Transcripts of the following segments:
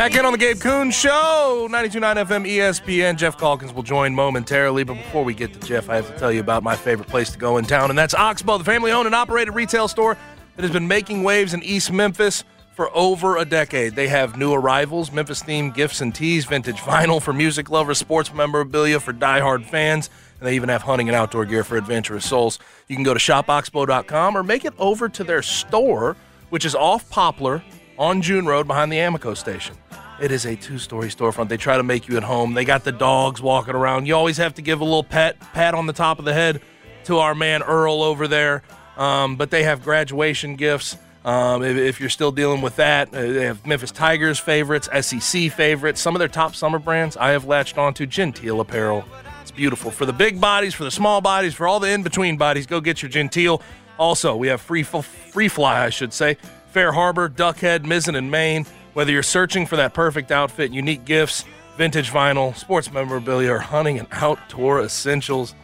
Back in on the Gabe Kuhn Show, 92.9 FM ESPN. Geoff Calkins will join momentarily, but before we get to Geoff, I have to tell you about my favorite place to go in town, and that's Oxbow, the family owned and operated retail store that has been making waves in East Memphis for over a decade. They have new arrivals, Memphis themed gifts and teas, vintage vinyl for music lovers, sports memorabilia for diehard fans, and they even have hunting and outdoor gear for adventurous souls. You can go to shopoxbow.com or make it over to their store, which is off Poplar on June Road behind the Amoco station. It is a two story storefront. They try to make you at home. They got the dogs walking around. You always have to give a little pet, pat on the top of the head to our man Earl over there. Um, but they have graduation gifts. Um, if, if, you're still dealing with that, uh, they have Memphis Tigers favorites, SEC favorites, some of their top summer brands I have latched onto. Genteel apparel. It's beautiful. For the big bodies, for the small bodies, for all the in between bodies, go get your Genteel. Also, we have free, free fly, I should say. Fair Harbor, Duckhead, Mizzen, and Main. Whether you're searching for that perfect outfit, unique gifts, vintage vinyl, sports memorabilia, or hunting and outdoor essentials,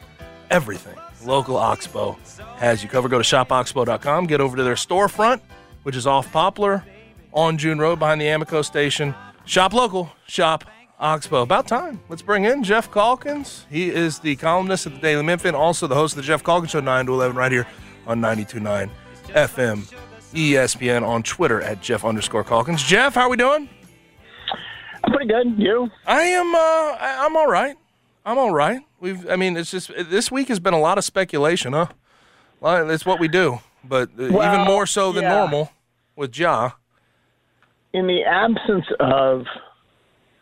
everything local Oxbow has you covered. Go to shopoxbow.com, get over to their storefront, which is off Poplar on June Road behind the Amoco station. Shop local, shop Oxbow. About time. Let's bring in Geoff Calkins. He is the columnist at the Daily Memphian, also the host of the Geoff Calkins Show 9 to 11 right here on 92.9 FM ESPN on Twitter at Geoff underscore Calkins. Geoff, how are we doing? I'm pretty good. You? I am. Uh, I'm all right. I'm all right. We've. I mean, it's just this week has been a lot of speculation, huh? Well, it's what we do, but uh, well, even more so than yeah. normal with Ja. In the absence of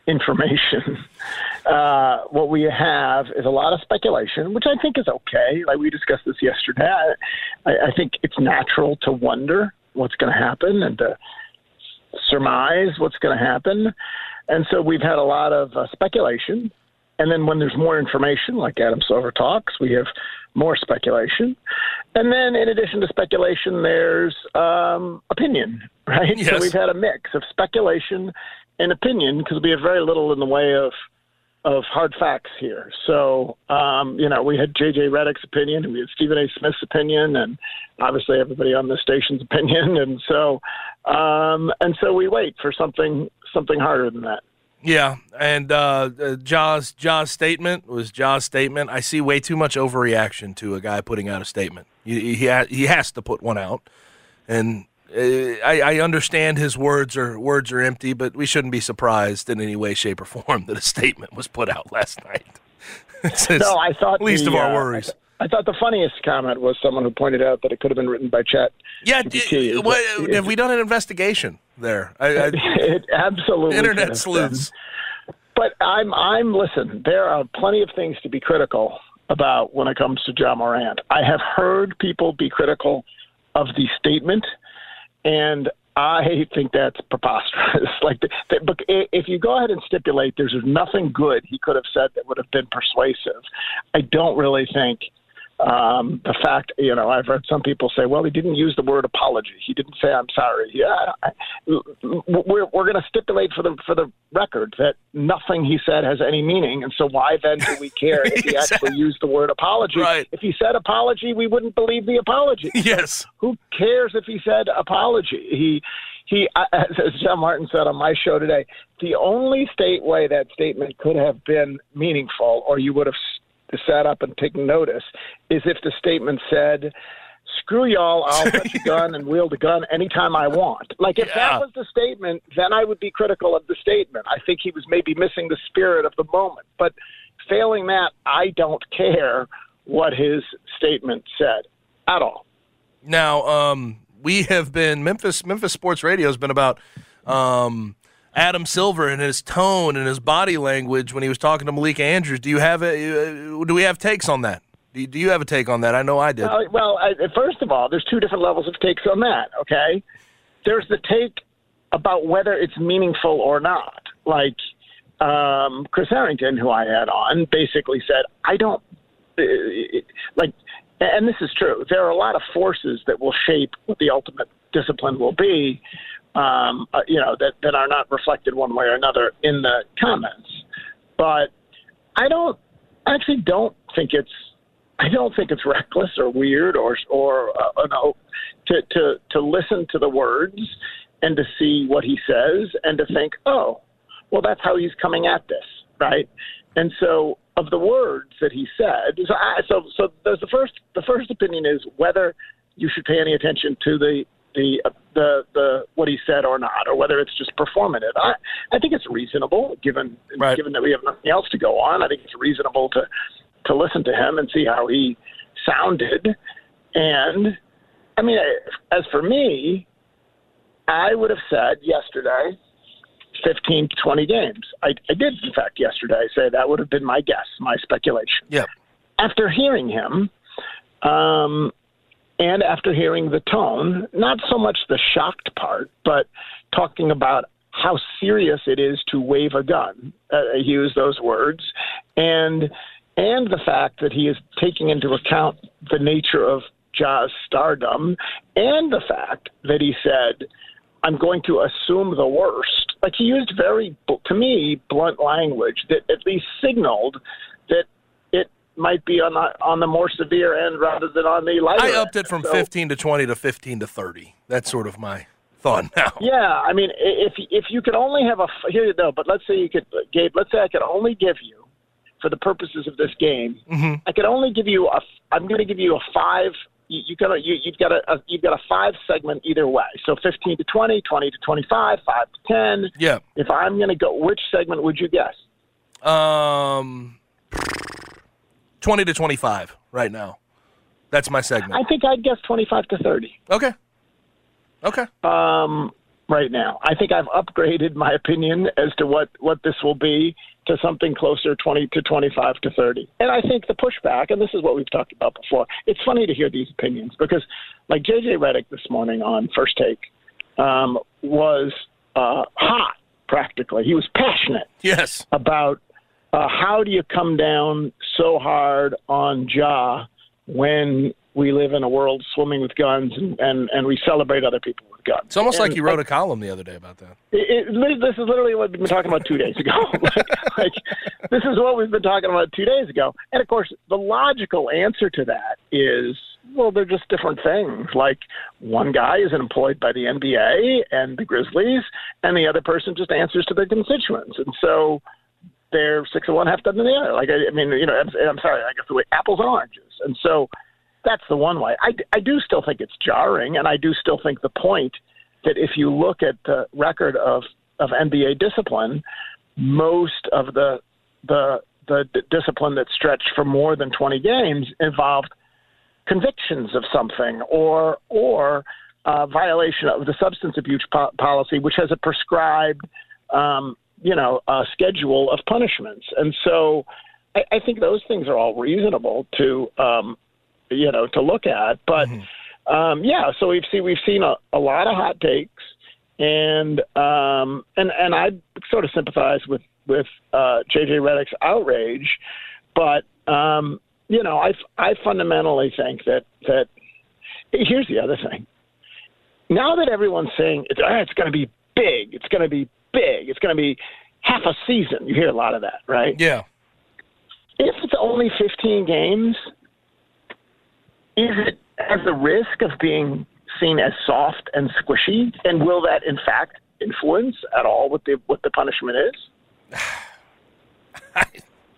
information, uh, what we have is a lot of speculation, which I think is okay. Like we discussed this yesterday. I, I think it's natural to wonder what's going to happen and to surmise what's going to happen. And so we've had a lot of uh, speculation. And then when there's more information, like Adam Silver talks, we have more speculation. And then in addition to speculation, there's um, opinion, right? Yes. So we've had a mix of speculation and opinion because we have very little in the way of of hard facts here. So, um, you know, we had J.J. Redick's opinion, and we had Stephen A. Smith's opinion, and obviously everybody on the station's opinion, and so, um, and so we wait for something something harder than that. Yeah, and uh, uh Ja's Ja's statement was Ja's statement. I see way too much overreaction to a guy putting out a statement. He he, ha- he has to put one out, and I, I, understand his words are words are empty, but we shouldn't be surprised in any way, shape, or form that a statement was put out last night. no, I thought least the, of our uh, worries. I, thought the funniest comment was someone who pointed out that it could have been written by Chat. Yeah, d- what, have we done an investigation there? I, I, it absolutely internet sleuths. But I'm I'm listen. There are plenty of things to be critical about when it comes to Ja Morant. I have heard people be critical of the statement and I think that's preposterous. like, the, the, if you go ahead and stipulate there's nothing good he could have said that would have been persuasive, I don't really think Um, the fact, you know, I've heard some people say, well, he didn't use the word apology. He didn't say, I'm sorry. Yeah, I, we're, we're going to stipulate for the, for the record that nothing he said has any meaning. And so why then do we care if he actually used the word apology? Right. If he said apology, we wouldn't believe the apology. Yes. Who cares if he said apology? He, he, as John Martin said on my show today, the only state way that statement could have been meaningful, or you would have sat up and taken notice, is if the statement said, "Screw y'all, I'll touch a gun and wield a gun anytime I want." Like if Yeah. that was the statement, then I would be critical of the statement. I think he was maybe missing the spirit of the moment. But failing that, I don't care what his statement said at all. Now, um, we have been Memphis. Memphis Sports Radio has been about um, Adam Silver and his tone and his body language when he was talking to Malika Andrews. Do you have a? Uh, do we have takes on that? Do you, have a take on that? I know I did. Uh, well, I, first of all, there's two different levels of takes on that. Okay, there's the take about whether it's meaningful or not. Like um, Chris Herrington, who I had on, basically said, "I don't uh, like." And this is true. There are a lot of forces that will shape what the ultimate discipline will be. Um, uh, you know that that are not reflected one way or another in the comments. But I don't I actually don't think it's I don't think it's reckless or weird or or uh, no to to to listen to the words and to see what he says and to think, oh, well, that's how he's coming at this, right? And so, of the words that he said, so I, so so there's the first the first opinion is whether you should pay any attention to the the uh, the the what he said or not, or whether it's just performative. I I think it's reasonable given Right. given that we have nothing else to go on. I think it's reasonable to to listen to him and see how he sounded. And I mean, as for me, I would have said yesterday 15 to 20 games. I, I did, in fact, yesterday say that would have been my guess, my speculation. Yep. After hearing him, um, and after hearing the tone, not so much the shocked part, but talking about how serious it is to wave a gun. Uh, he used those words, and and the fact that he is taking into account the nature of Ja's stardom, and the fact that he said, "I'm going to assume the worst." Like he used very, to me, blunt language that at least signaled might be on the on the more severe end rather than on the lighter. I end. upped it from So- 15 to 20 to 15 to 30. That's sort of my thought now. Yeah, I mean, if if you could only have a here you go, but let's say you could, Gabe. Let's say I could only give you, for the purposes of this game, Mm-hmm. I could only give you a. I'm going to give you a five. You, you got a, you, you've got a, a you've got a five segment either way. So 15 to 20, 20 to 25, five to 10. Yeah. If I'm going to go, which segment would you guess? Um, 20 to 25 right now. That's my segment. I think I'd guess 25 to 30. Okay. Okay. um, right now. I think I've upgraded my opinion as to what, what this will be to something closer 20 to 25 to 30. And I think the pushback, and this is what we've talked about before, it's funny to hear these opinions because, like JJ Redick this morning on First Take um, was uh, hot practically. He was passionate Yes. about uh, how do you come down so hard on Ja when we live in a world swimming with guns and, and, and we celebrate other people with guns. It's almost And, like you wrote a column the other day about that. it, it, this is literally what we've been talking about two days ago. like, like, this is what we've been talking about two days ago. And of course, the logical answer to that is, well, they're just different things. Like one guy is employed by the NBA and the Grizzlies, and the other person just answers to their constituents. And so they're six of one, half dozen of the other. Like I, I mean, you know, I'm, I'm sorry, I guess the way apples and oranges. And so that's the one way. I, I do still think it's jarring, and I do still think the point that if you look at the record of, of NBA discipline, most of the the the d- discipline that stretched for more than 20 games involved convictions of something or or uh, violation of the substance abuse po- policy, which has a prescribed um, you know uh, schedule of punishments, and so I, I think those things are all reasonable to um, you know to look at, but. Um, yeah, so we've seen we've seen a, a lot of hot takes, and um, and and I sort of sympathize with with uh, JJ Redick's outrage, but um, you know, I I fundamentally think that that here's the other thing. Now that everyone's saying it's, ah, it's going to be big, it's going to be big, it's going to be half a season. You hear a lot of that, right? Yeah. If it's only 15 games, is it has the risk of being seen as soft and squishy? And will that, in fact, influence at all what the what the punishment is?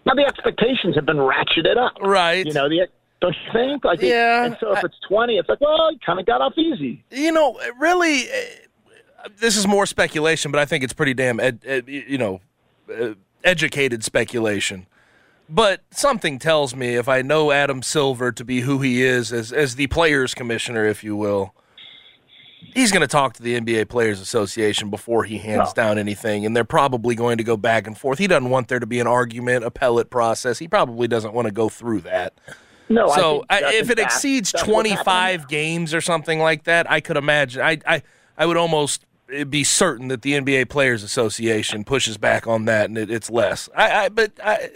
now the expectations have been ratcheted up, Right. You know, the don't you think? Like, Yeah, And so if it's 20, it's like, well, you kind of got off easy. You know, really, uh, this is more speculation, but I think it's pretty damn, ed, ed, you know, uh, educated speculation. But something tells me if I know Adam Silver to be who he is as as the players commissioner, if you will, he's going to talk to the NBA Players Association before he hands down anything, and they're probably going to go back and forth. He doesn't want there to be an argument, appellate process. He probably doesn't want to go through that. No, I So think I, if it exceeds that's what's happening 25 games or something like that, I could imagine. I, I, I would almost be certain that the NBA Players Association pushes back on that, and it, it's less. I, I but I,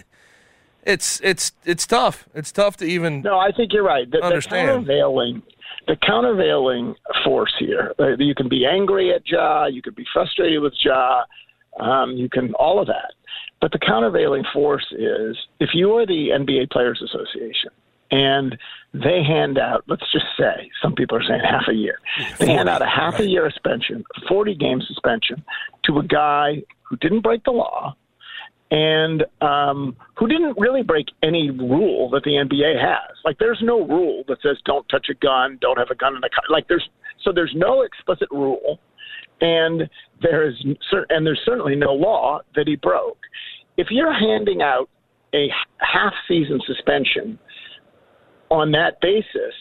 it's it's it's tough. It's tough to even. No, I think you're right. The, Understand. the countervailing, the countervailing force here. Uh, you can be angry at Ja. You could be frustrated with Ja. Um, you can all of that. But the countervailing force is if you are the NBA Players Association and they hand out, let's just say, some people are saying half a year. They hand out a half a year suspension, 40 game suspension to a guy who didn't break the law, and um, who didn't really break any rule that the NBA has. Like, there's no rule that says don't touch a gun, don't have a gun in the car. Like, there's so there's no explicit rule, and there is and there's certainly no law that he broke. If you're handing out a half season suspension on that basis,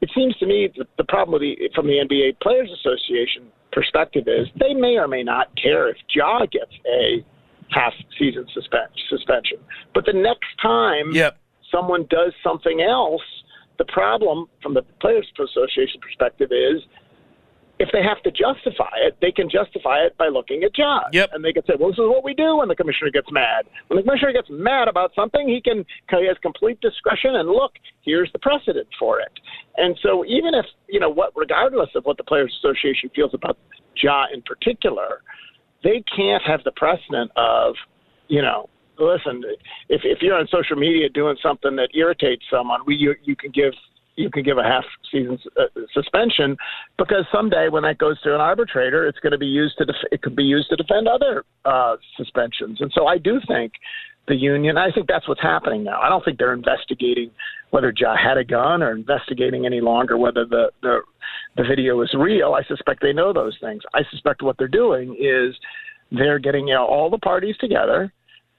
it seems to me that the problem with the, from the NBA Players Association perspective is they may or may not care if Ja gets a half season suspen- suspension. But the next time Yep. someone does something else, the problem from the Players Association perspective is if they have to justify it, they can justify it by looking at Ja. Yep. And they can say, well, this is what we do when the commissioner gets mad. When the commissioner gets mad about something, he can he has complete discretion and look, here's the precedent for it. And so even if, you know, what regardless of what the Players Association feels about Ja in particular, they can't have the precedent of, you know, listen, if if you're on social media doing something that irritates someone, we you, you can give you can give a half season uh, suspension because someday when that goes to an arbitrator, it's going to be used to def- it could be used to defend other uh, suspensions. And so I do think the union. I think that's what's happening now. I don't think they're investigating whether Ja had a gun or investigating any longer whether the the the video is real. I suspect they know those things. I suspect what they're doing is they're getting you know all the parties together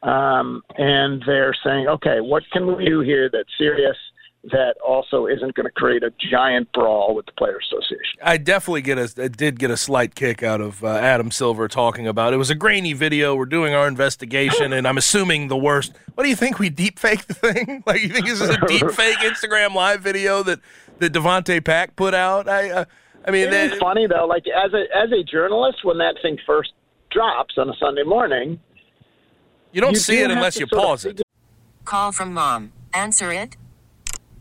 um, and they're saying, okay, what can we do here that's serious? That also isn't going to create a giant brawl with the Players Association. I definitely get a I did get a slight kick out of uh, Adam Silver talking about it was a grainy video. We're doing our investigation, and I'm assuming the worst. What do you think? We deep fake the thing? Like you think this is a deep fake Instagram live video that that Davonte Pack put out? I uh, I mean, It that- is funny though. Like as a as a journalist, when that thing first drops on a Sunday morning, you don't you see do it unless you pause it. Call from mom. Answer it.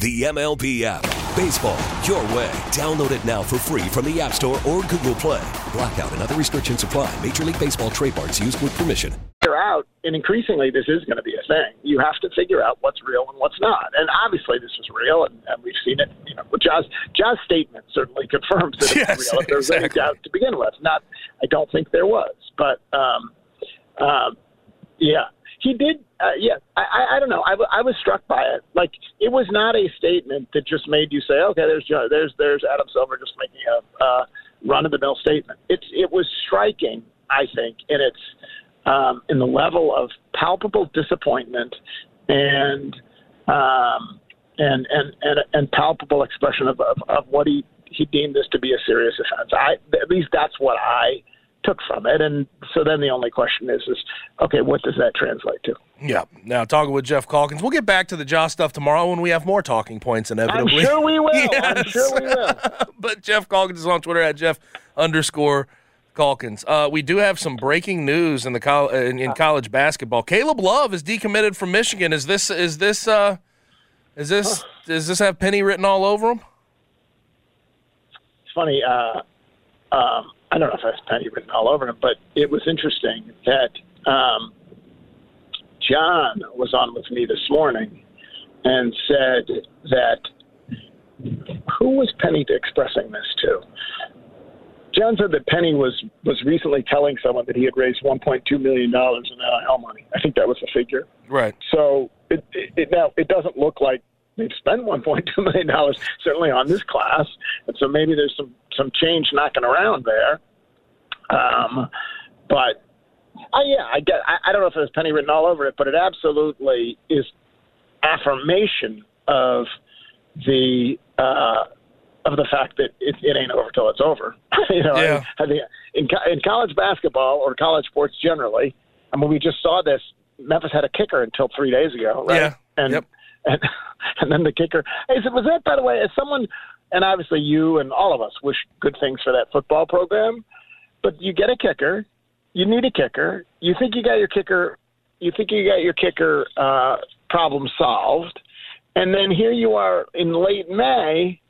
The MLB app. Baseball, your way. Download it now for free from the App Store or Google Play. Blackout and other restrictions apply. Major League Baseball trademarks used with permission. Figure out, and increasingly this is going to be a thing. You have to figure out what's real and what's not. And obviously this is real, and, and we've seen it. You know, John's John's statement certainly confirms that Yes, it's real. If there was any doubt to begin with, not I don't think there was, but um, um, yeah, he did. Uh, yeah, I, I, don't know. I, w- I was struck by it. Like it was not a statement that just made you say, "Okay, there's there's there's Adam Silver just making a uh, run of the mill statement." It's it was striking, I think, in its um, in the level of palpable disappointment and um, and, and and and palpable expression of, of, of what he he deemed this to be a serious offense. I at least that's what I took from it. And so then the only question is, is okay, what does that translate to? Yeah. Now talking with Geoff Calkins. We'll get back to the Josh stuff tomorrow when we have more talking points. I'm Inevitably, sure we will. I'm Yes. sure we will. but Geoff Calkins is on Twitter at Geoff underscore Calkins. Uh, we do have some breaking news in the col- in, in college basketball. Caleb Love is decommitted from Michigan. Is this is this uh, is this does this have Penny written all over him? It's funny. Uh, um, I don't know if that's Penny written all over him, but it was interesting that um, John was on with me this morning and said that who was Penny expressing this to? John said that Penny was was recently telling someone that he had raised 1.2 million dollars in NIL money. I think that was the figure. Right. So it, it, it now it doesn't look like they've spent 1.2 million dollars certainly on this class, and so maybe there's some some change knocking around there. Um, but uh, yeah, I get. I, I don't know if there's penny written all over it, but it absolutely is affirmation of the uh, of the fact that it, it ain't over till it's over. you know, Yeah. I, I think in in college basketball or college sports generally, I mean, we just saw this. Memphis had a kicker until three days ago, right? Yeah. And Yep. and and then the kicker. Hey, so was that by the way? As someone, and obviously you and all of us wish good things for that football program, but you get a kicker, you need a kicker. You think you got your kicker, you think you got your kicker uh, problem solved, and then here you are in late May,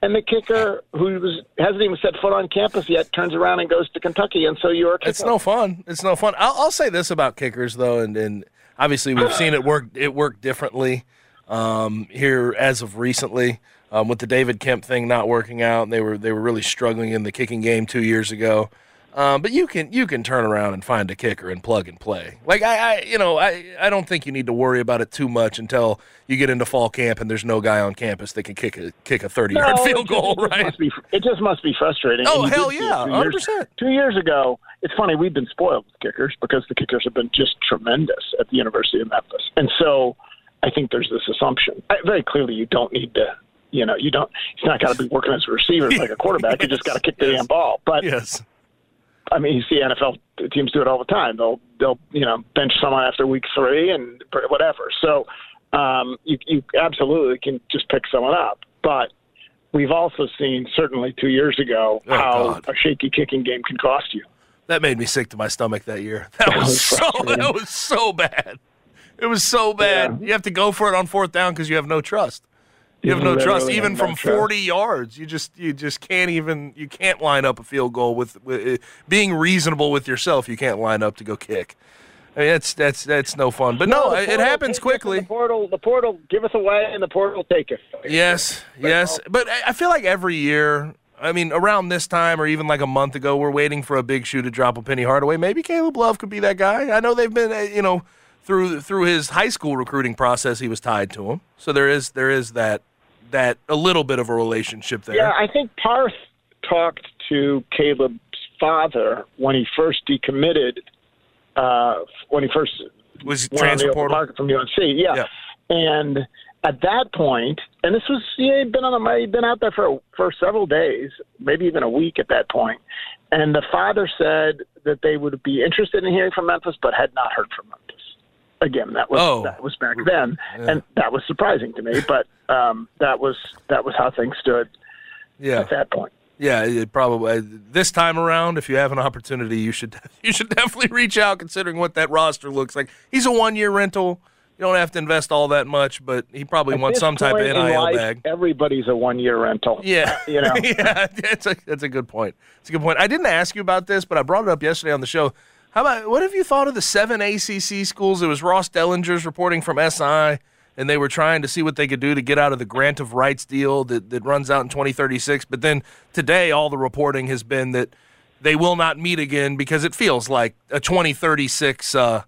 and the kicker who was, hasn't even set foot on campus yet turns around and goes to Kentucky, and so you're. It's no fun. It's no fun. I'll, I'll say this about kickers though, and, and obviously we've seen it work. It work differently um, here as of recently um, with the David Kemp thing not working out. They were they were really struggling in the kicking game two years ago. Um, but you can you can turn around and find a kicker and plug and play. Like I, I you know I, I don't think you need to worry about it too much until you get into fall camp and there's no guy on campus that can kick a kick a thirty yard No, field just- goal. it just Right? Must be, it just must be frustrating. Oh, hell did see it yeah, two years- 100%. Two years ago, it's funny. We've been spoiled with kickers because the kickers have been just tremendous at the University of Memphis, and so I think there's this assumption. I, very clearly, you don't need to. You know, you don't. It's not got to be working as a receiver like a quarterback. You just got to kick the Yes. damn ball. But yes. I mean, you see NFL teams do it all the time. They'll they'll you know bench someone after week three and whatever. So um, you you absolutely can just pick someone up. But we've also seen certainly two years ago Oh, how God. a shaky kicking game can cost you. That made me sick to my stomach that year. That was was so that was so bad. It was so bad. Yeah. You have to go for it on fourth down because you have no trust. You have no trust, have even no from trust. 40 yards. You just you just can't even you can't line up a field goal with, with uh, being reasonable with yourself. You can't line up to go kick. I mean, that's that's that's no fun. But no, the it happens quickly. The portal, the portal, give us away, and the portal take us. Yes, yes. But I I feel like every year, I mean, around this time or even like a month ago, we're waiting for a big shoe to drop a Penny Hardaway. Maybe Caleb Love could be that guy. I know they've been, uh, you know, through through his high school recruiting process, he was tied to him. So there is there is that that a little bit of a relationship there. Yeah, I think Parth talked to Caleb's father when he first decommitted. Uh, when he first was went on transfer portal. market from UNC. Yeah. Yeah. And at that point, and this was yeah, he'd been on a, he'd been out there for for several days, maybe even a week at that point. And the father said that they would be interested in hearing from Memphis, but had not heard from Memphis. Again, that was Oh. that was back then, and that was surprising to me. But um, that was that was how things stood Yeah. at that point. Yeah, it probably uh, this time around. If you have an opportunity, you should you should definitely reach out. Considering what that roster looks like, he's a one year rental. You don't have to invest all that much, but he probably At wants some type of nil life, bag. Everybody's a one year rental. Yeah, you know. yeah, that's a that's a good point. It's a good point. I didn't ask you about this, but I brought it up yesterday on the show. How about what have you thought of the seven ACC schools? It was Ross Dellenger's reporting from SI, and they were trying to see what they could do to get out of the grant of rights deal that, that runs out in 2036. But then today, all the reporting has been that they will not meet again because it feels like a 2036 uh,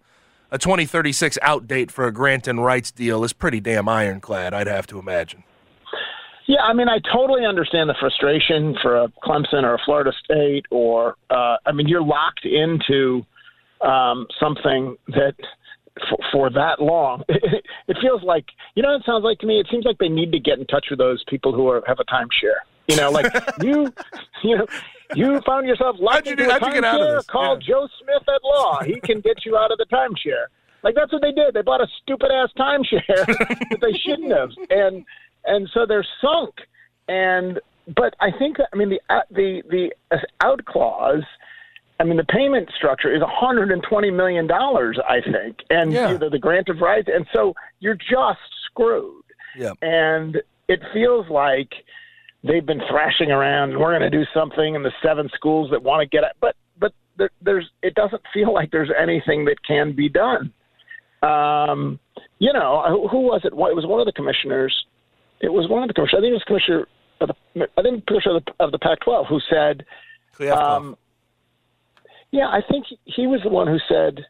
a 2036 out date for a grant and rights deal is pretty damn ironclad. I'd have to imagine. Yeah, I mean, I totally understand the frustration for a Clemson or a Florida State, or uh, I mean, you're locked into um, something that for, for that long. it it feels like you know. What it sounds like to me. It seems like they need to get in touch with those people who are, have a timeshare. You know, like you, you know, you found yourself locked you into do- a how'd you get out of timeshare. Call Yeah. Joe Smith at law. He can get you out of the timeshare. Like that's what they did. They bought a stupid ass timeshare that they shouldn't have, and and so they're sunk. And but I think I mean the uh, the the out clause. I mean the payment structure is 120 million dollars. I think, and Yeah. you know, the grant of rights, and so you're just screwed. Yeah. And it feels like they've been thrashing around. and We're going to do something in the seven schools that want to get it, but but there, there's it doesn't feel like there's anything that can be done. Um, you know, who, who was it? What- It was one of the commissioners. It was one of the commissioners. I think it was commissioner. Of the, I think commissioner of the, of the Pac-12 who said, um, "Yeah, I think he- was the one who said."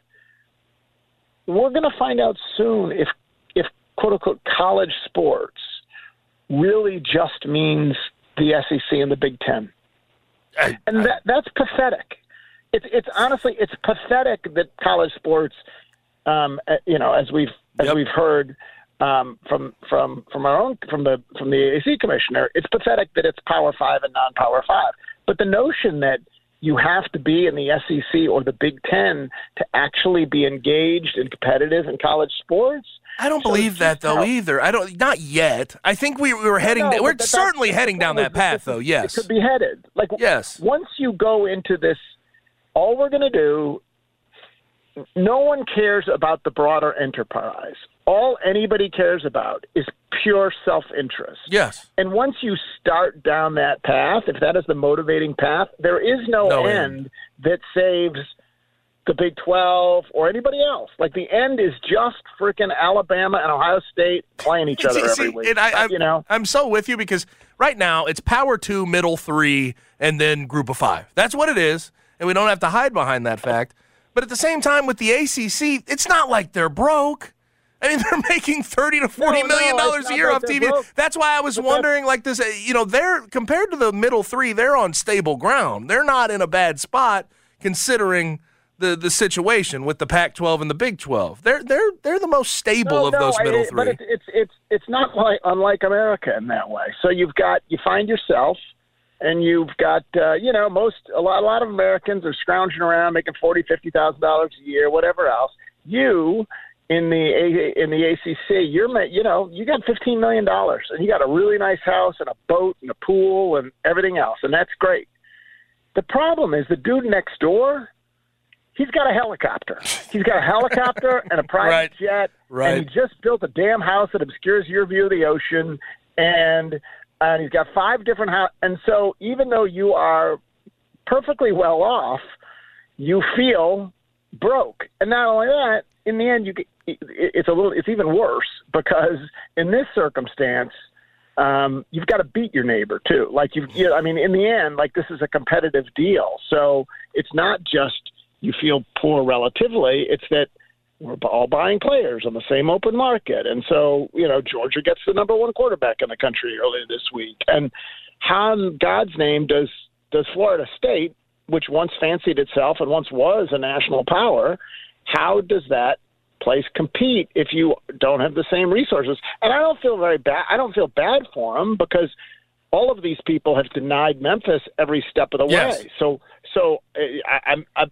We're going to find out soon if, if quote unquote college sports really just means the SEC and the Big Ten, I- and that that's pathetic. It's it's honestly it's pathetic that college sports, um, uh, you know, as we've as Yep. we've heard um, from from from our own from the from the AAC commissioner, it's pathetic that it's Power Five and non-Power Five. But the notion that you have to be in the SEC or the Big Ten to actually be engaged and competitive in college sports. I don't So believe that though how- either. I don't. Not yet. I think we, we were heading. No, we're that- certainly heading down that path, though. Yes. It could be headed. Like Yes. once you go into this, all we're going to do, no one cares about the broader enterprise. All anybody cares about is pure self interest. Yes. And once you start down that path, if that is the motivating path, there is no, No end, end. that saves the Big 12 or anybody else. Like the end is just freaking Alabama and Ohio State playing each other See- every week. and I, you know, I'm so with you because right now it's power two, middle three, and then group of five. That's what it is, and we don't have to hide behind that fact. But at the same time, with the ACC, it's not like they're broke. I mean, they're making thirty to forty No, million no, dollars a year off TV. broke. That's why I was But wondering, like this, uh, you know, they're compared to the middle three, they're on stable ground. They're not in a bad spot considering the the situation with the Pac-12 and the Big 12. They're they're they're the most stable No, of those middle I- three. But it's, it's it's it's not like unlike America in that way. So you've got you find yourself, and you've got uh, you know most a lot a lot of Americans are scrounging around making forty fifty thousand dollars a year, whatever else. You in the A- in the ACC, you're ma- you know you got fifteen million dollars, and you got a really nice house and a boat and a pool and everything else, and that's great. The problem is the dude next door. He's got a helicopter. He's got a helicopter and a private Right. jet, Right. and he just built a damn house that obscures your view of the ocean, and and he's got five different house. And so, even though you are perfectly well off, you feel broke. And not only that, in the end, you get, it's a little it's even worse because in this circumstance. Um, you've got to beat your neighbor too. Like you, you, I mean, in the end, like this is a competitive deal. So it's not just you feel poor relatively. It's that we're all buying players on the same open market. And so, you know, Georgia gets the number one quarterback in the country earlier this week. And how in God's name does does Florida State, which once fancied itself and once was a national power, how does that place compete if you don't have the same resources? And I don't feel very bad. I don't feel bad for them because all of these people have denied Memphis every step of the Yes. way. So, so uh, I, I'm. I,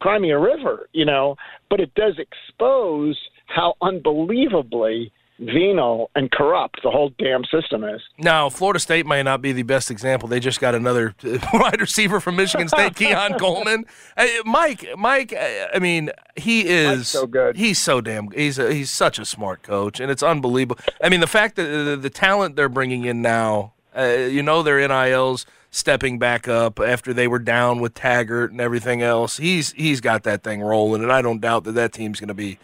cry me a river, you know, but it does expose how unbelievably venal and corrupt the whole damn system is. Now, Florida State may not be the best example. They just got another wide receiver from Michigan State, Keon Coleman. Hey, Mike, Mike. I mean, he is so good. He's so damn. He's a, he's such a smart coach, and it's unbelievable. I mean, the fact that the, the talent they're bringing in now, uh, you know, their NILs stepping back up after they were down with Taggart and everything else. He's he's got that thing rolling, and I don't doubt that that team's going to be uh,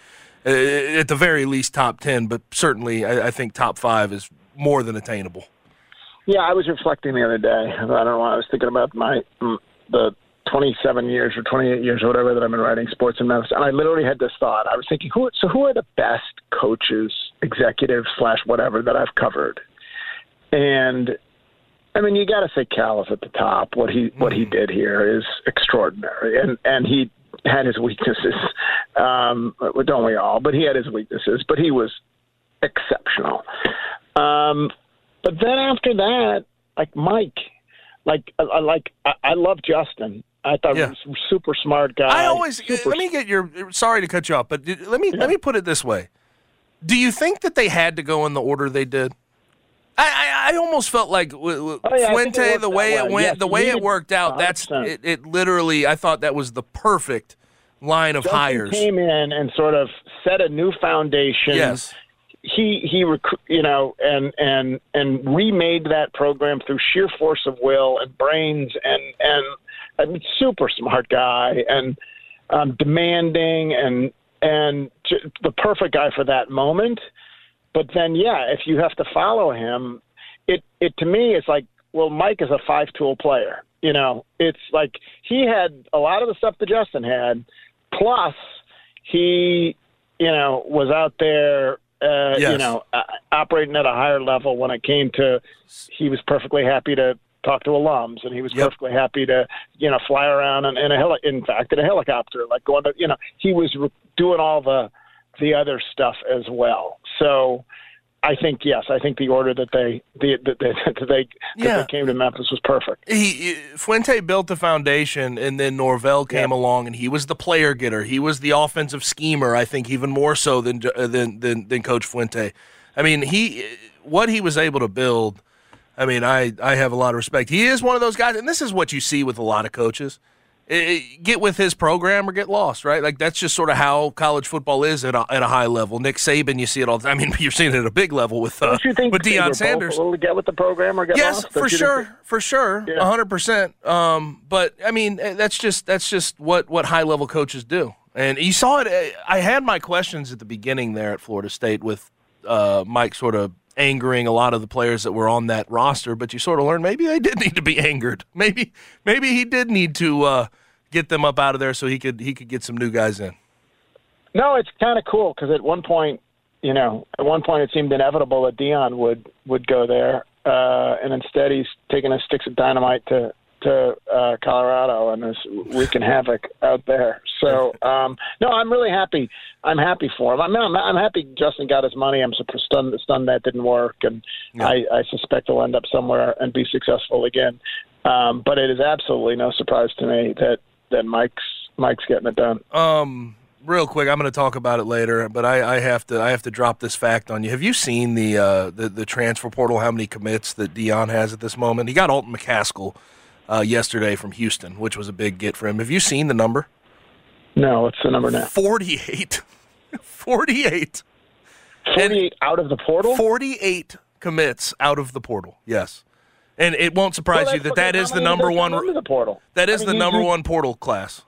at the very least top 10, but certainly I, I, think top five is more than attainable. Yeah, I was reflecting the other day. I don't know. I was thinking about my mm, the 27 years or 28 years or whatever that I've been writing sports in Memphis, and I literally had this thought. I was thinking, who so who are the best coaches, executives slash whatever that I've covered? And I mean, you got to say Cal is at the top. What he what he mm-hmm. did here is extraordinary, and and he had his weaknesses. Um, don't we all? But he had his weaknesses. But he was exceptional. Um, but then after that, like Mike, like I like I, I love Justin. I thought yeah. he was a super smart guy. I always super, let me get your sorry to cut you off, but let me yeah. let me put it this way: Do you think that they had to go in the order they did? I, I, almost felt like oh, yeah, Fuente, the way it went, yes, the way it worked out. 100%. That's it, it. Literally, I thought that was the perfect line of Justin hires. Came in and sort of set a new foundation. Yes. He he, rec- you know, and and and remade that program through sheer force of will and brains and and I mean, super smart guy and um, demanding and and the perfect guy for that moment. But then, yeah, if you have to follow him, it it to me it's like, well, Mike is a five tool player. You know, it's like he had a lot of the stuff that Justin had, plus he, you know, was out there uh, yes. you know, uh, operating at a higher level when it came to, he was perfectly happy to talk to alums, and he was yep. perfectly happy to, you know, fly around in, in a heli- in fact, in a helicopter, like going to, you know, he was re- doing all the the other stuff as well. So I think yes, I think the order that they the, that they that they, yeah. that they came to Memphis was perfect. He Fuente built the foundation, and then Norvell came yeah. along, and he was the player getter. He was the offensive schemer. I think even more so than uh, than than, than Coach Fuente. I mean, he what he was able to build. I mean, I I have a lot of respect. He is one of those guys, and this is what you see with a lot of coaches it, get with his program or get lost, right? Like that's just sort of how college football is at a, at a high level. Nick Saban, you see it all. The. I mean, you're seeing it at a big level with uh, think, with Deion Sanders. get with the program or get yes, lost? for sure, for sure, hundred percent. Um, but I mean, eh, that's just that's just what what high level coaches do. And you saw it. Eh, I had my questions at the beginning there at Florida State with uh, Mike sort of angering a lot of the players that were on that roster, but you sort of learned maybe they did need to be angered. Maybe maybe he did need to uh, get them up out of there so he could he could get some new guys in. No, it's kind of cool because at one point, you know, at one point it seemed inevitable that Deion would would go there, uh, and instead he's taking his sticks of dynamite to to uh, Colorado and is wreaking havoc out there. So um, no, I'm really happy. I'm happy for him. I'm, I'm, I'm happy Justin got his money. I'm stunned, stunned that didn't work, and yeah. I, I suspect he'll end up somewhere and be successful again. Um, but it is absolutely no surprise to me that that Mike's Mike's getting it done. Um, real quick, I'm going to talk about it later, but I, I, have to I have to drop this fact on you. Have you seen the uh, the, the transfer portal? How many commits that Deion has at this moment? He got Alton McCaskill uh, yesterday from Houston, which was a big get for him. Have you seen the number? No, what's the number now? 48. 48. 48 out of the portal? 48 commits out of the portal, yes. And it won't surprise well, you that that is the number one. The portal. That is I mean, the number you, one portal class.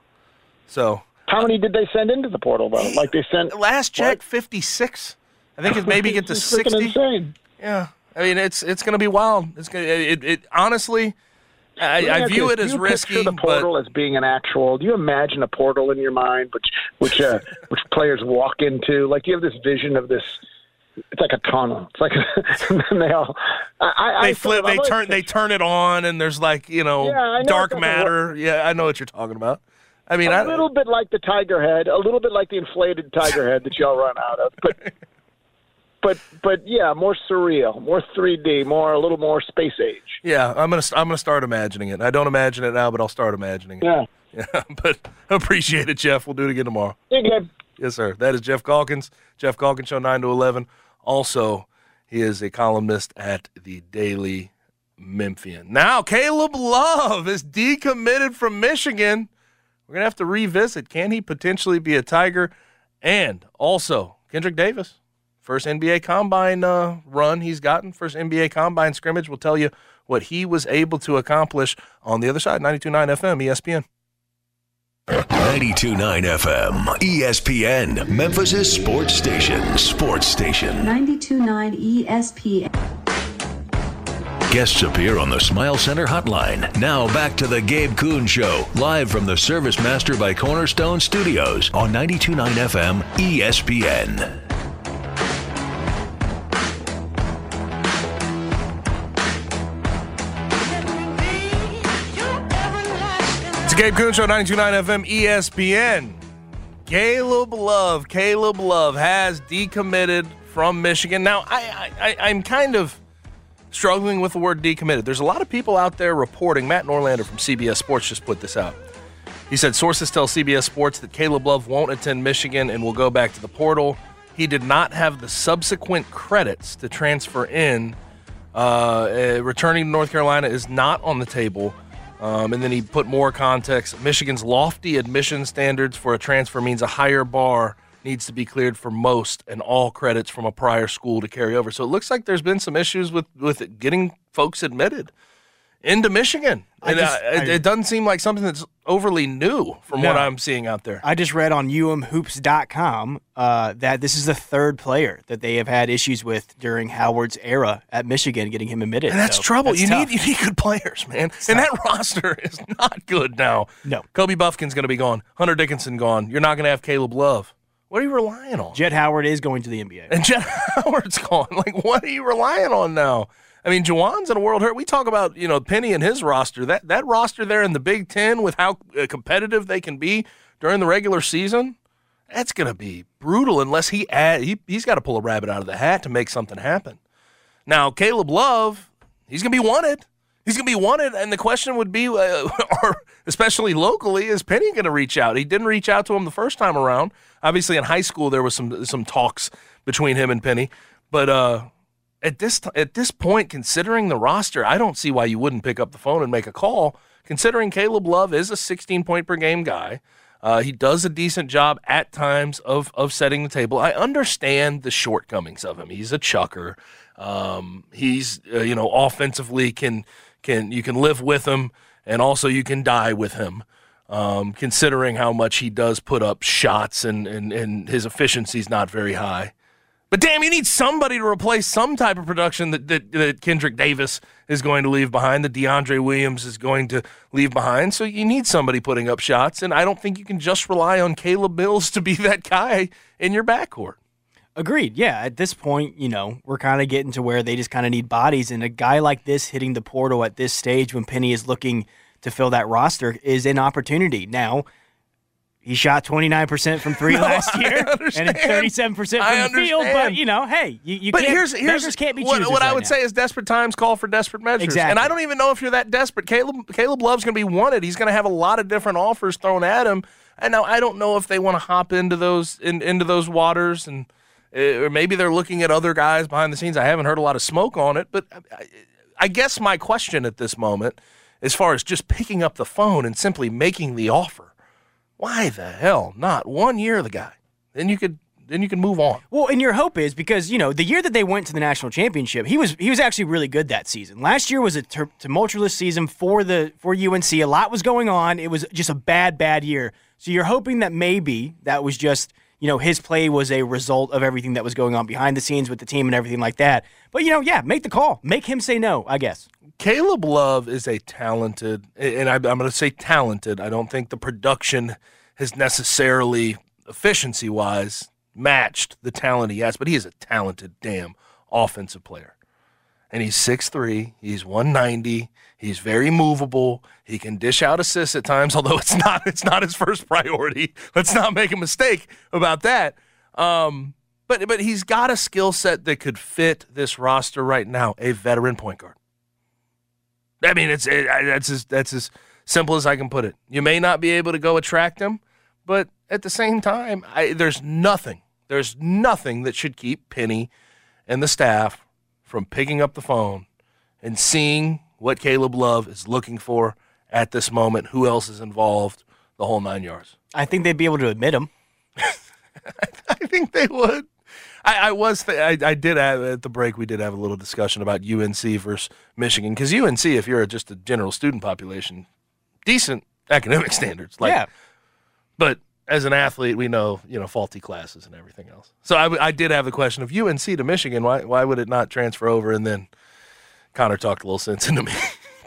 So. How many did they send into the portal though? Like they sent last check fifty six. I think it maybe get to sixty. Insane. Yeah, I mean it's it's going to be wild. It's gonna, it, it honestly. I, I view it as you risky. the portal but... as being an actual. Do you imagine a portal in your mind, which which uh, which players walk into? Like you have this vision of this it's like a tunnel. It's like they all. I, they flip. They turn. They turn it on, and there's like you know, yeah, know dark matter. Yeah, I know what you're talking about. I mean, a I, little bit like the tiger head, a little bit like the inflated tiger head that y'all run out of, but. But but yeah, more surreal, more 3D, more a little more space age. Yeah, I'm gonna I'm gonna start imagining it. I don't imagine it now, but I'll start imagining it. Yeah. Yeah, but appreciate it, Geoff. We'll do it again tomorrow. Good. Yes, sir. That is Geoff Calkins. Geoff Calkins Show, 9 to 11. Also, he is a columnist at the Daily Memphian. Now, Caleb Love is decommitted from Michigan. We're going to have to revisit. Can he potentially be a Tiger? And also, Kendric Davis, first NBA Combine uh, run he's gotten, first NBA Combine scrimmage, will tell you what he was able to accomplish on the other side. 92.9 FM, ESPN. 92.9 FM, ESPN, Memphis' sports station. Sports station. 92.9 ESPN. Guests appear on the Smile Center hotline. Now back to the Gabe Kuhn Show, live from the Service Master by Cornerstone Studios on 92.9 FM ESPN. Gabe Kuhn Show, 92.9 FM ESPN. Caleb Love, Caleb Love has decommitted from Michigan. Now, I, I, I'm kind of struggling with the word decommitted. There's a lot of people out there reporting. Matt Norlander from CBS Sports just put this out. He said sources tell CBS Sports that Caleb Love won't attend Michigan and will go back to the portal. He did not have the subsequent credits to transfer in. Uh, uh, returning to North Carolina is not on the table. Um, and then he put more context. Michigan's lofty admission standards for a transfer means a higher bar needs to be cleared for most and all credits from a prior school to carry over. So it looks like there's been some issues with with getting folks admitted into Michigan. I And just- uh, it, I- it doesn't seem like something that's overly new from what I'm seeing out there. I just read on umhoops.com uh, that this is the third player that they have had issues with during Howard's era at Michigan, getting him admitted. And that's So trouble. that's you tough. need you need good players, man. and that roster is not good now. No. Kobe Bufkin's going to be gone. Hunter Dickinson gone. You're not going to have Caleb Love. What are you relying on? Jett Howard is going to the NBA. And Jett Howard's gone. Like, what are you relying on now? I mean, Juwan's in a world hurt. We talk about you know Penny and his roster. That that roster there in the Big Ten with how uh, competitive they can be during the regular season. That's going to be brutal unless he add, he he's got to pull a rabbit out of the hat to make something happen. Now, Caleb Love, he's going to be wanted. He's going to be wanted, and the question would be, uh, or especially locally, is Penny going to reach out? He didn't reach out to him the first time around. Obviously, in high school, there was some some talks between him and Penny, but uh, at this t- at this point, considering the roster, I don't see why you wouldn't pick up the phone and make a call. Considering Caleb Love is a 16 point per game guy, uh, he does a decent job at times of of setting the table. I understand the shortcomings of him. He's a chucker. Um, he's uh, you know offensively can can you can live with him, and also you can die with him. Um, considering how much he does put up shots and, and, and his efficiency is not very high. But damn, you need somebody to replace some type of production that, that, that Kendric Davis is going to leave behind, that DeAndre Williams is going to leave behind. So you need somebody putting up shots, and I don't think you can just rely on Caleb Mills to be that guy in your backcourt. Agreed. Yeah. At this point, you know, we're kind of getting to where they just kind of need bodies. And a guy like this hitting the portal at this stage when Penny is looking to fill that roster is an opportunity. Now, he shot 29% from three No, last year and 37% from I the field. But, you know, hey, you, you but can't, here's here's can't be what, what I would now. say is desperate times call for desperate measures. Exactly. And I don't even know if you're that desperate. Caleb Caleb Love's going to be wanted. He's going to have a lot of different offers thrown at him. And now I don't know if they want to hop into those in, into those waters and uh, or maybe they're looking at other guys behind the scenes. I haven't heard a lot of smoke on it, but I, I guess my question at this moment, as far as just picking up the phone and simply making the offer, why the hell not one year the guy? Then you could then you can move on. Well, and your hope is because you know the year that they went to the national championship, he was he was actually really good that season. Last year was a tumultuous season for the for UNC. A lot was going on. It was just a bad bad year. So you're hoping that maybe that was just you know his play was a result of everything that was going on behind the scenes with the team and everything like that. But you know, yeah, make the call, make him say no. I guess. Caleb Love is a talented, and I, I'm going to say talented. I don't think the production has necessarily, efficiency wise, matched the talent he has, but he is a talented, damn offensive player. And he's 6'3, he's 190, he's very movable. He can dish out assists at times, although it's not it's not his first priority. Let's not make a mistake about that. Um, but but he's got a skill set that could fit this roster right now, a veteran point guard. I mean, it's it, I- that's as that's as simple as I can put it. You may not be able to go attract him, But at the same time, I, there's nothing, there's nothing that should keep Penny and the staff from picking up the phone and seeing what Caleb Love is looking for at this moment, who else is involved, the whole nine yards. I think they'd be able to admit him. I think they would. I, I was. Th- I, I did have at the break. We did have a little discussion about UNC versus Michigan because UNC, if you're just a general student population, decent academic standards. Like, yeah. But as an athlete, we know you know faulty classes and everything else. So I, I did have the question of UNC to Michigan. Why why would it not transfer over? And then Connor talked a little sense into me.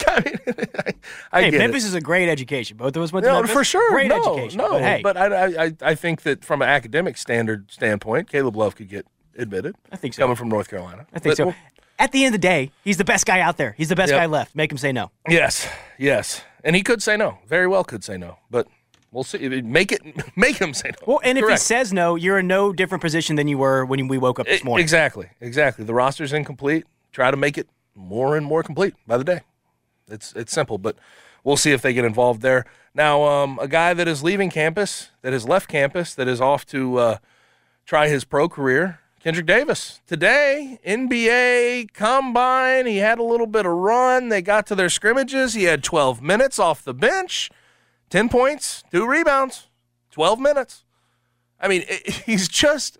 I mean, I, I hey, Memphis it. is a great education. Both of us went to No, Memphis. for sure. Great no, education. No, but, hey, but I, I, I think that from an academic standard standpoint, Caleb Love could get admitted. I think so. Coming from North Carolina, I think But so. we'll- At the end of the day, he's the best guy out there. He's the best Yep. guy left. Make him say no. Yes, yes, and he could say no. Very well, could say no. But we'll see. Make it, make him say no. Well, and if he says no, you're in no different position than you were when we woke up this morning. Exactly, exactly. The roster's incomplete. Try to make it more and more complete by the day. It's it's simple, but we'll see if they get involved there. Now, um, a guy that is leaving campus, that has left campus, that is off to uh, try his pro career, Kendric Davis. Today, NBA Combine, he had a little bit of run. They got to their scrimmages. He had 12 minutes off the bench, 10 points, two rebounds, 12 minutes. I mean, it, he's just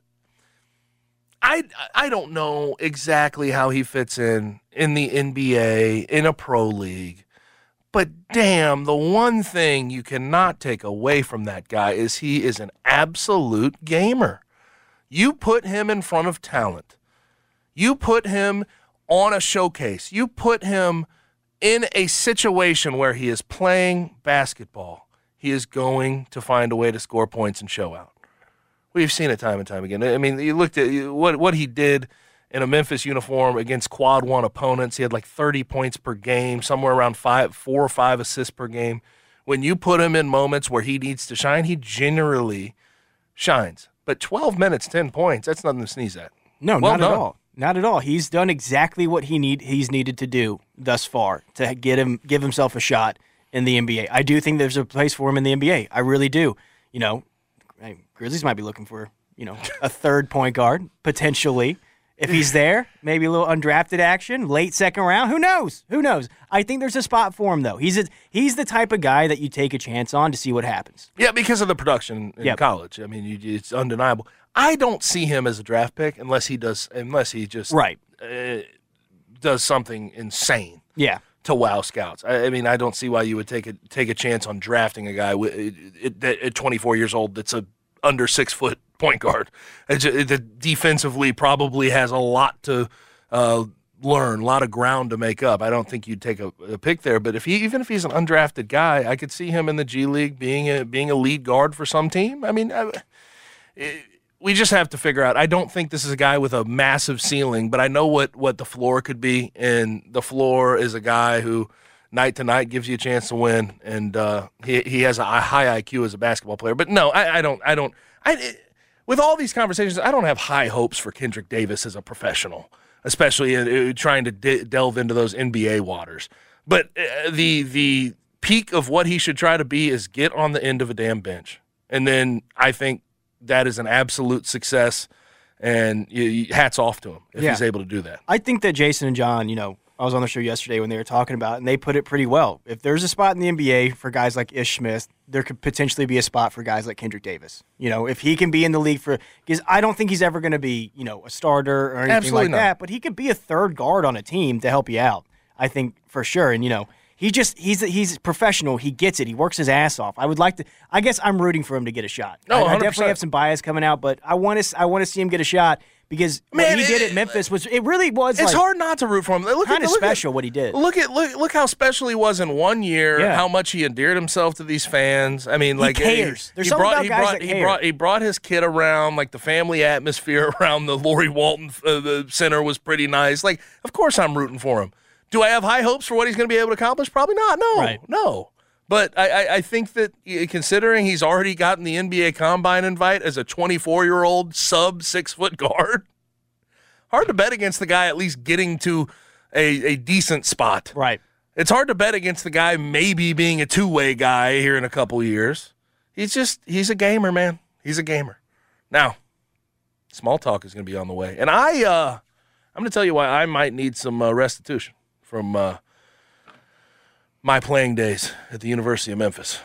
I I don't know exactly how he fits in in the NBA in a pro league. But damn, the one thing you cannot take away from that guy is he is an absolute gamer. You put him in front of talent. You put him on a showcase. You put him in a situation where he is playing basketball. He is going to find a way to score points and show out. We've seen it time and time again. I mean, you looked at what what he did in a Memphis uniform against quad one opponents. He had like 30 points per game, somewhere around five, four or five assists per game. When you put him in moments where he needs to shine, he generally shines. But 12 minutes, 10 points, that's nothing to sneeze at. No, Well not done. at all. Not at all. He's done exactly what he need he's needed to do thus far to get him give himself a shot in the NBA. I do think there's a place for him in the NBA. I really do. You know, hey, Grizzlies might be looking for you know a third point guard potentially. If he's there, maybe a little undrafted action, late second round. Who knows? Who knows? I think there's a spot for him though. He's a, he's the type of guy that you take a chance on to see what happens. Yeah, because of the production in Yep. college. I mean, you, it's undeniable. I don't see him as a draft pick unless he does, unless he just Right. uh, does something insane Yeah. To wow scouts. I, I mean, I don't see why you would take a take a chance on drafting a guy it, at 24 years old that's a under six foot point guard. It's That defensively probably has a lot to uh, learn, a lot of ground to make up. I don't think you'd take a, a pick there. But if he, even if he's an undrafted guy, I could see him in the G League being a being a lead guard for some team. I mean. I, we just have to figure out. I don't think this is a guy with a massive ceiling, but I know what what the floor could be, and the floor is a guy who night to night gives you a chance to win, and uh, he he has a high IQ as a basketball player. But no, I, I don't. I don't. I with all these conversations, I don't have high hopes for Kendric Davis as a professional, especially in, uh, trying to de- delve into those NBA waters. But uh, the the peak of what he should try to be is get on the end of a damn bench, and then I think that is an absolute success. And hats off to him if Yeah. he's able to do that. I think that Jason and John, you know, I was on the show yesterday when they were talking about, it, and they put it pretty well. If there's a spot in the NBA for guys like Ish Smith, there could potentially be a spot for guys like Kendric Davis. You know, if he can be in the league for, because I don't think he's ever going to be, you know, a starter or anything Absolutely like not. that, but he could be a third guard on a team to help you out. I think for sure. And you know, he just he's he's professional. He gets it. He works his ass off. I would like to. I guess I'm rooting for him to get a shot. No, I, I definitely have some bias coming out, but I want to I want to see him get a shot because Man, what he did at Memphis was it really was It's like, hard not to root for him. Look kind of look at- special what he did. Look at look look how special he was in one year. Yeah. How much he endeared himself to these fans. I mean, He like cares. He, There's he something brought about he guys brought that he care. brought he brought his kid around. Like the family atmosphere around the Laurie-Walton uh, the center was pretty nice. Like, of course I'm rooting for him. Do I have high hopes for what he's going to be able to accomplish? Probably not. No, Right. no. But I, I, I think that uh, considering he's already gotten the NBA Combine invite as a 24 year old sub six foot guard, hard to bet against the guy at least getting to a, a decent spot. Right. It's hard to bet against the guy maybe being a two way guy here in a couple years. He's just he's a gamer, man. He's a gamer. Now, small talk is going to be on the way, and I uh, I'm going to tell you why I might need some uh, restitution from uh, my playing days at the University of Memphis,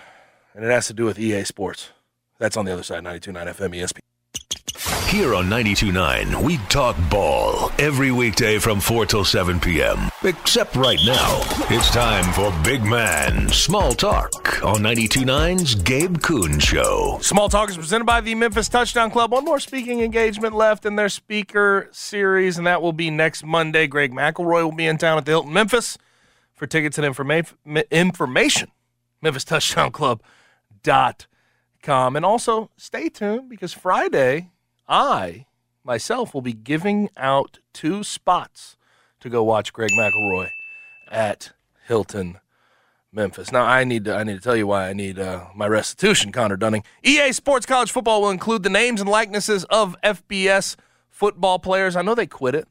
and it has to do with EA Sports. That's on the other side, 92.9 FM ESPN. Here on 92.9, we talk ball every weekday from 4 till 7 p.m. Except right now, it's time for Big Man Small Talk on 92.9's Gabe Kuhn Show. Small Talk is presented by the Memphis Touchdown Club. One more speaking engagement left in their speaker series, and that will be next Monday. Greg McElroy will be in town at the Hilton Memphis. For tickets and informa- information, MemphisTouchdownClub.com. And also stay tuned because Friday, I myself will be giving out two spots to go watch Greg McElroy at Hilton Memphis. Now I need to I need to tell you why I need uh, my restitution, Connor Dunning. EA Sports College Football will include the names and likenesses of FBS football players. I know they quit it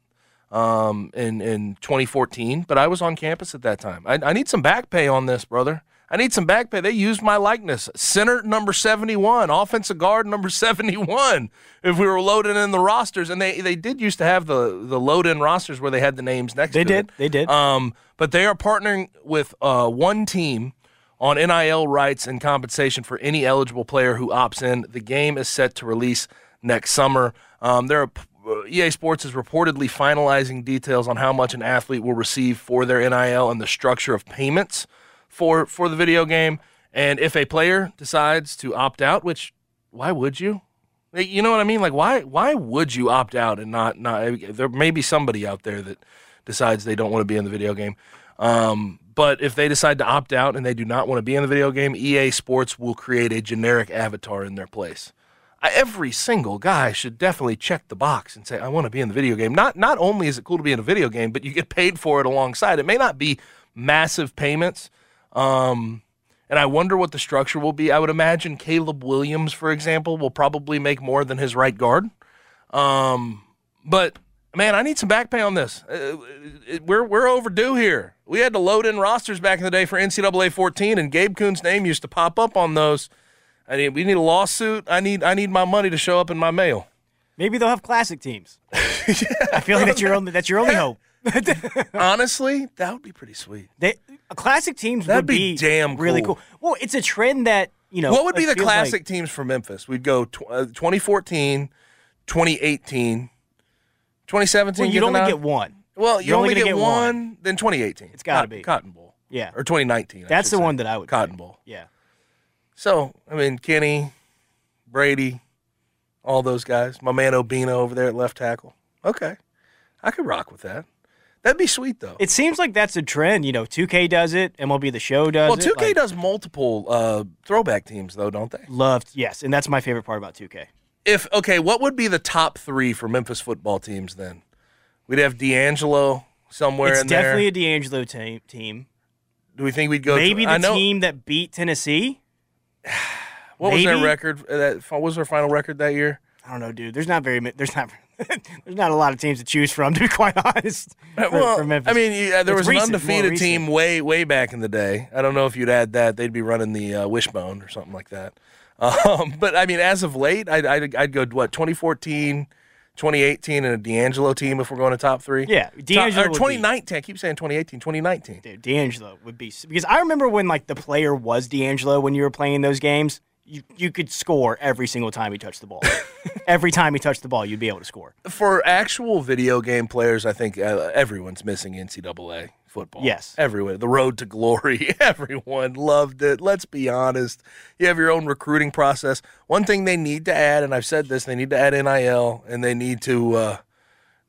um, in in 2014, but I was on campus at that time. I, I need some back pay on this, brother. I need some back pay. They used my likeness. Center number 71, offensive guard number 71. If we were loading in the rosters, and they they did used to have the the load in rosters where they had the names next. To them. They did. it. They did. Um, but they are partnering with uh, one team on NIL rights and compensation for any eligible player who opts in. The game is set to release next summer. Um, there are. uh, EA Sports is reportedly finalizing details on how much an athlete will receive for their NIL and the structure of payments for for the video game. And if a player decides to opt out, which why would you? You know what I mean? Like why why would you opt out and not not? There may be somebody out there that decides they don't want to be in the video game. Um, but if they decide to opt out and they do not want to be in the video game, EA Sports will create a generic avatar in their place. Every single guy should definitely check the box and say, "I want to be in the video game." Not not only is it cool to be in a video game, but you get paid for it alongside. It may not be massive payments, um, and I wonder what the structure will be. I would imagine Caleb Williams, for example, will probably make more than his right guard. Um, but man, I need some back pay on this. Uh, it- we're we're overdue here. We had to load in rosters back in the day for NCAA 14, and Gabe Kuhn's name used to pop up on those. I need we need a lawsuit. I need I need my money to show up in my mail. Maybe they'll have classic teams. I feel like that's your only that's your only hope. Honestly, that would be pretty sweet. They, classic teams That'd would be be, damn really cool. cool. Well, it's a trend that you know. what would be the classic like- teams for Memphis? We'd go tw- uh, 2014, 2018, 2017. Well, you'd only get one. Well, you only only get, get one, then 2018. It's gotta be. Cotton Bowl. Yeah. Or 2019. That's the say. one that I would. Cotton Bowl. Yeah. So, I mean, Kenny, Brady, all those guys. My man Obinna over there at left tackle. Okay. I could rock with that. That'd be sweet, though. It seems like that's a trend. You know, 2K does it, MLB The Show does it. well, 2K like, does multiple uh, throwback teams, though, don't they? Loved, yes, and that's my favorite part about 2K. If okay, what would be the top three for Memphis football teams then? We'd have D'Angelo somewhere it's in definitely there. a D'Angelo team. Team. Do we think we'd go? Maybe to, the know, team that beat Tennessee. What was their record? uh, That what was their final record that year? I don't know, dude. There's not very. There's not. there's not a lot of teams to choose from, to be quite honest. For, well, for. I mean, yeah, there It's was recent, an undefeated team way, way back in the day. I don't know if you'd add that; they'd be running the uh, wishbone or something like that. Um, but I mean, as of late, I'd, I'd, I'd go what 2014, 2018, and a D'Angelo team if we're going to top three. Yeah, Top- D'Angelo or would be- 2019. I keep saying 2018, 2019. Dude, D'Angelo would be because I remember when like the player was D'Angelo when you were playing those games. You you could score every single time he touched the ball. every time he touched the ball, you'd be able to score. For actual video game players, I think uh, everyone's missing NCAA football. Yes. Everyone. The road to glory. Everyone loved it. Let's be honest. You have your own recruiting process. One thing they need to add, and I've said this, they need to add NIL, and they need to uh,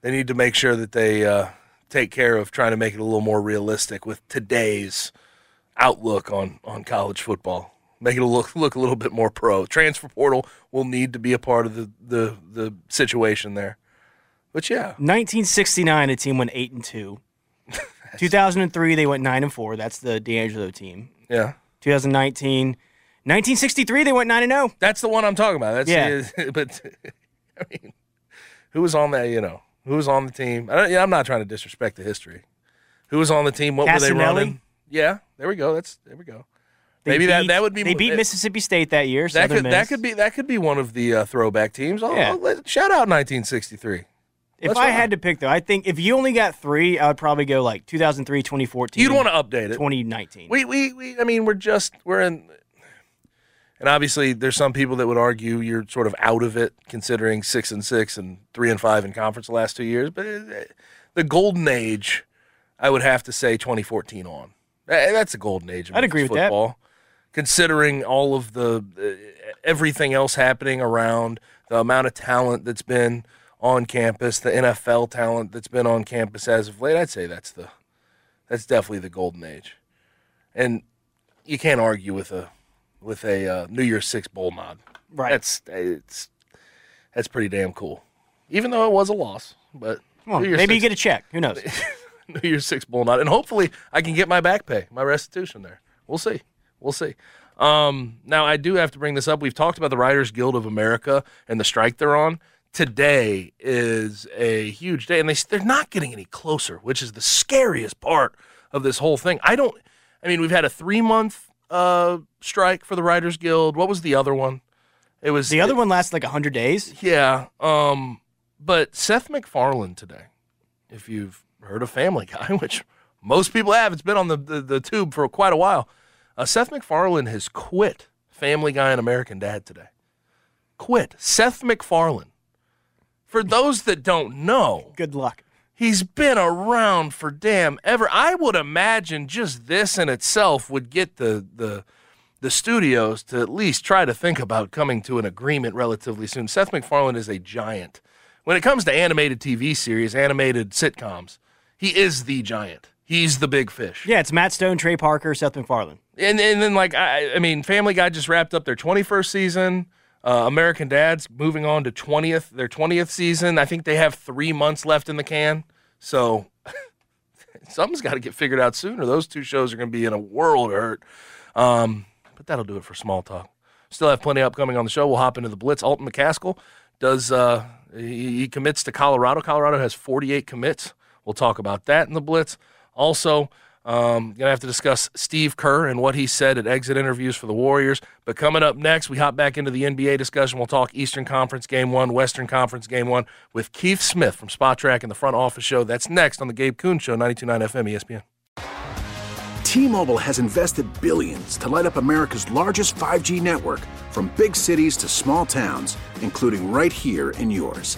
they need to make sure that they uh, take care of trying to make it a little more realistic with today's outlook on on college football. Make it look look a little bit more pro. Transfer portal will need to be a part of the the, the situation there. But yeah, 1969, the team went eight and two. 2003, they went nine and four. That's the D'Angelo team. yeah. 2019, 1963, they went nine and oh. zero. That's the one I'm talking about. That's Yeah. but I mean, who was on that? You know, who was on the team? I don't, yeah, I'm not trying to disrespect the history. Who was on the team? What were they running? Yeah, there we go. That's there we go. They Maybe that beat- that would be They beat that- Mississippi State that year. That Southern could that could be that could be one of the uh, throwback teams. Oh, Yeah. let- shout out 1963. If Let's I had to pick, though, I think if you only got three, I would probably go like 2003, 2014. You'd want to update it. 2019. We, we, we, I mean, we're just, we're in, and obviously there's some people that would argue you're sort of out of it considering six and six and three and five in conference the last two years. But uh, the golden age, I would have to say 2014 on. That's a golden age. of I'd agree with that. football, Considering all of the, uh, everything else happening around, the amount of talent that's been on campus, the NFL talent that's been on campus as of late, I'd say that's the, that's definitely the golden age and you can't argue with a with a uh, New Year's Six bowl nod. Right. That's it's that's pretty damn cool. Even though it was a loss, but Well, maybe you get a check. Who knows? New Year's Six bowl nod, and hopefully I can get my back pay, my restitution there. We'll see. We'll see. Um, now I do have to bring this up. We've talked about the Writers Guild of America and the strike they're on. Today is a huge day, and they they're not getting any closer, which is the scariest part of this whole thing. I don't. I mean, we've had a three month uh, strike for the Writers Guild. What was the other one? It was the other one lasted like 100 days. yeah. Um, but Seth MacFarlane today, if you've heard of Family Guy, which most people have, it's been on the, the, the tube for quite a while. Uh, Seth MacFarlane has quit Family Guy and American Dad today. Quit. Seth MacFarlane. For those that don't know, Good luck. He's been around for damn ever. I would imagine just this in itself would get the the the studios to at least try to think about coming to an agreement relatively soon. Seth MacFarlane is a giant. When it comes to animated TV series, animated sitcoms, he is the giant. He's the big fish. Yeah, it's Matt Stone, Trey Parker, Seth MacFarlane. And and then like I I mean, Family Guy just wrapped up their 21st season. Uh, American Dad's moving on to 20th their 20th season. I think they have three months left in the can. So something's got to get figured out soon, or those two shows are going to be in a world of hurt. Um, but that'll do it for small talk. Still have plenty upcoming on the show. We'll hop into the Blitz. Alton McCaskill does uh, he, he commits to Colorado. Colorado has 48 commits. We'll talk about that in the Blitz. Also, um, gonna have to discuss Steve Kerr and what he said at exit interviews for the Warriors. But coming up next, we hop back into the NBA discussion. We'll talk Eastern Conference Game One, Western Conference Game One with Keith Smith from Spotrac and the Front Office Show. That's next on the Gabe Kuhn Show, 92.9 FM ESPN. T-Mobile has invested billions to light up America's largest 5G network from big cities to small towns, including right here in yours.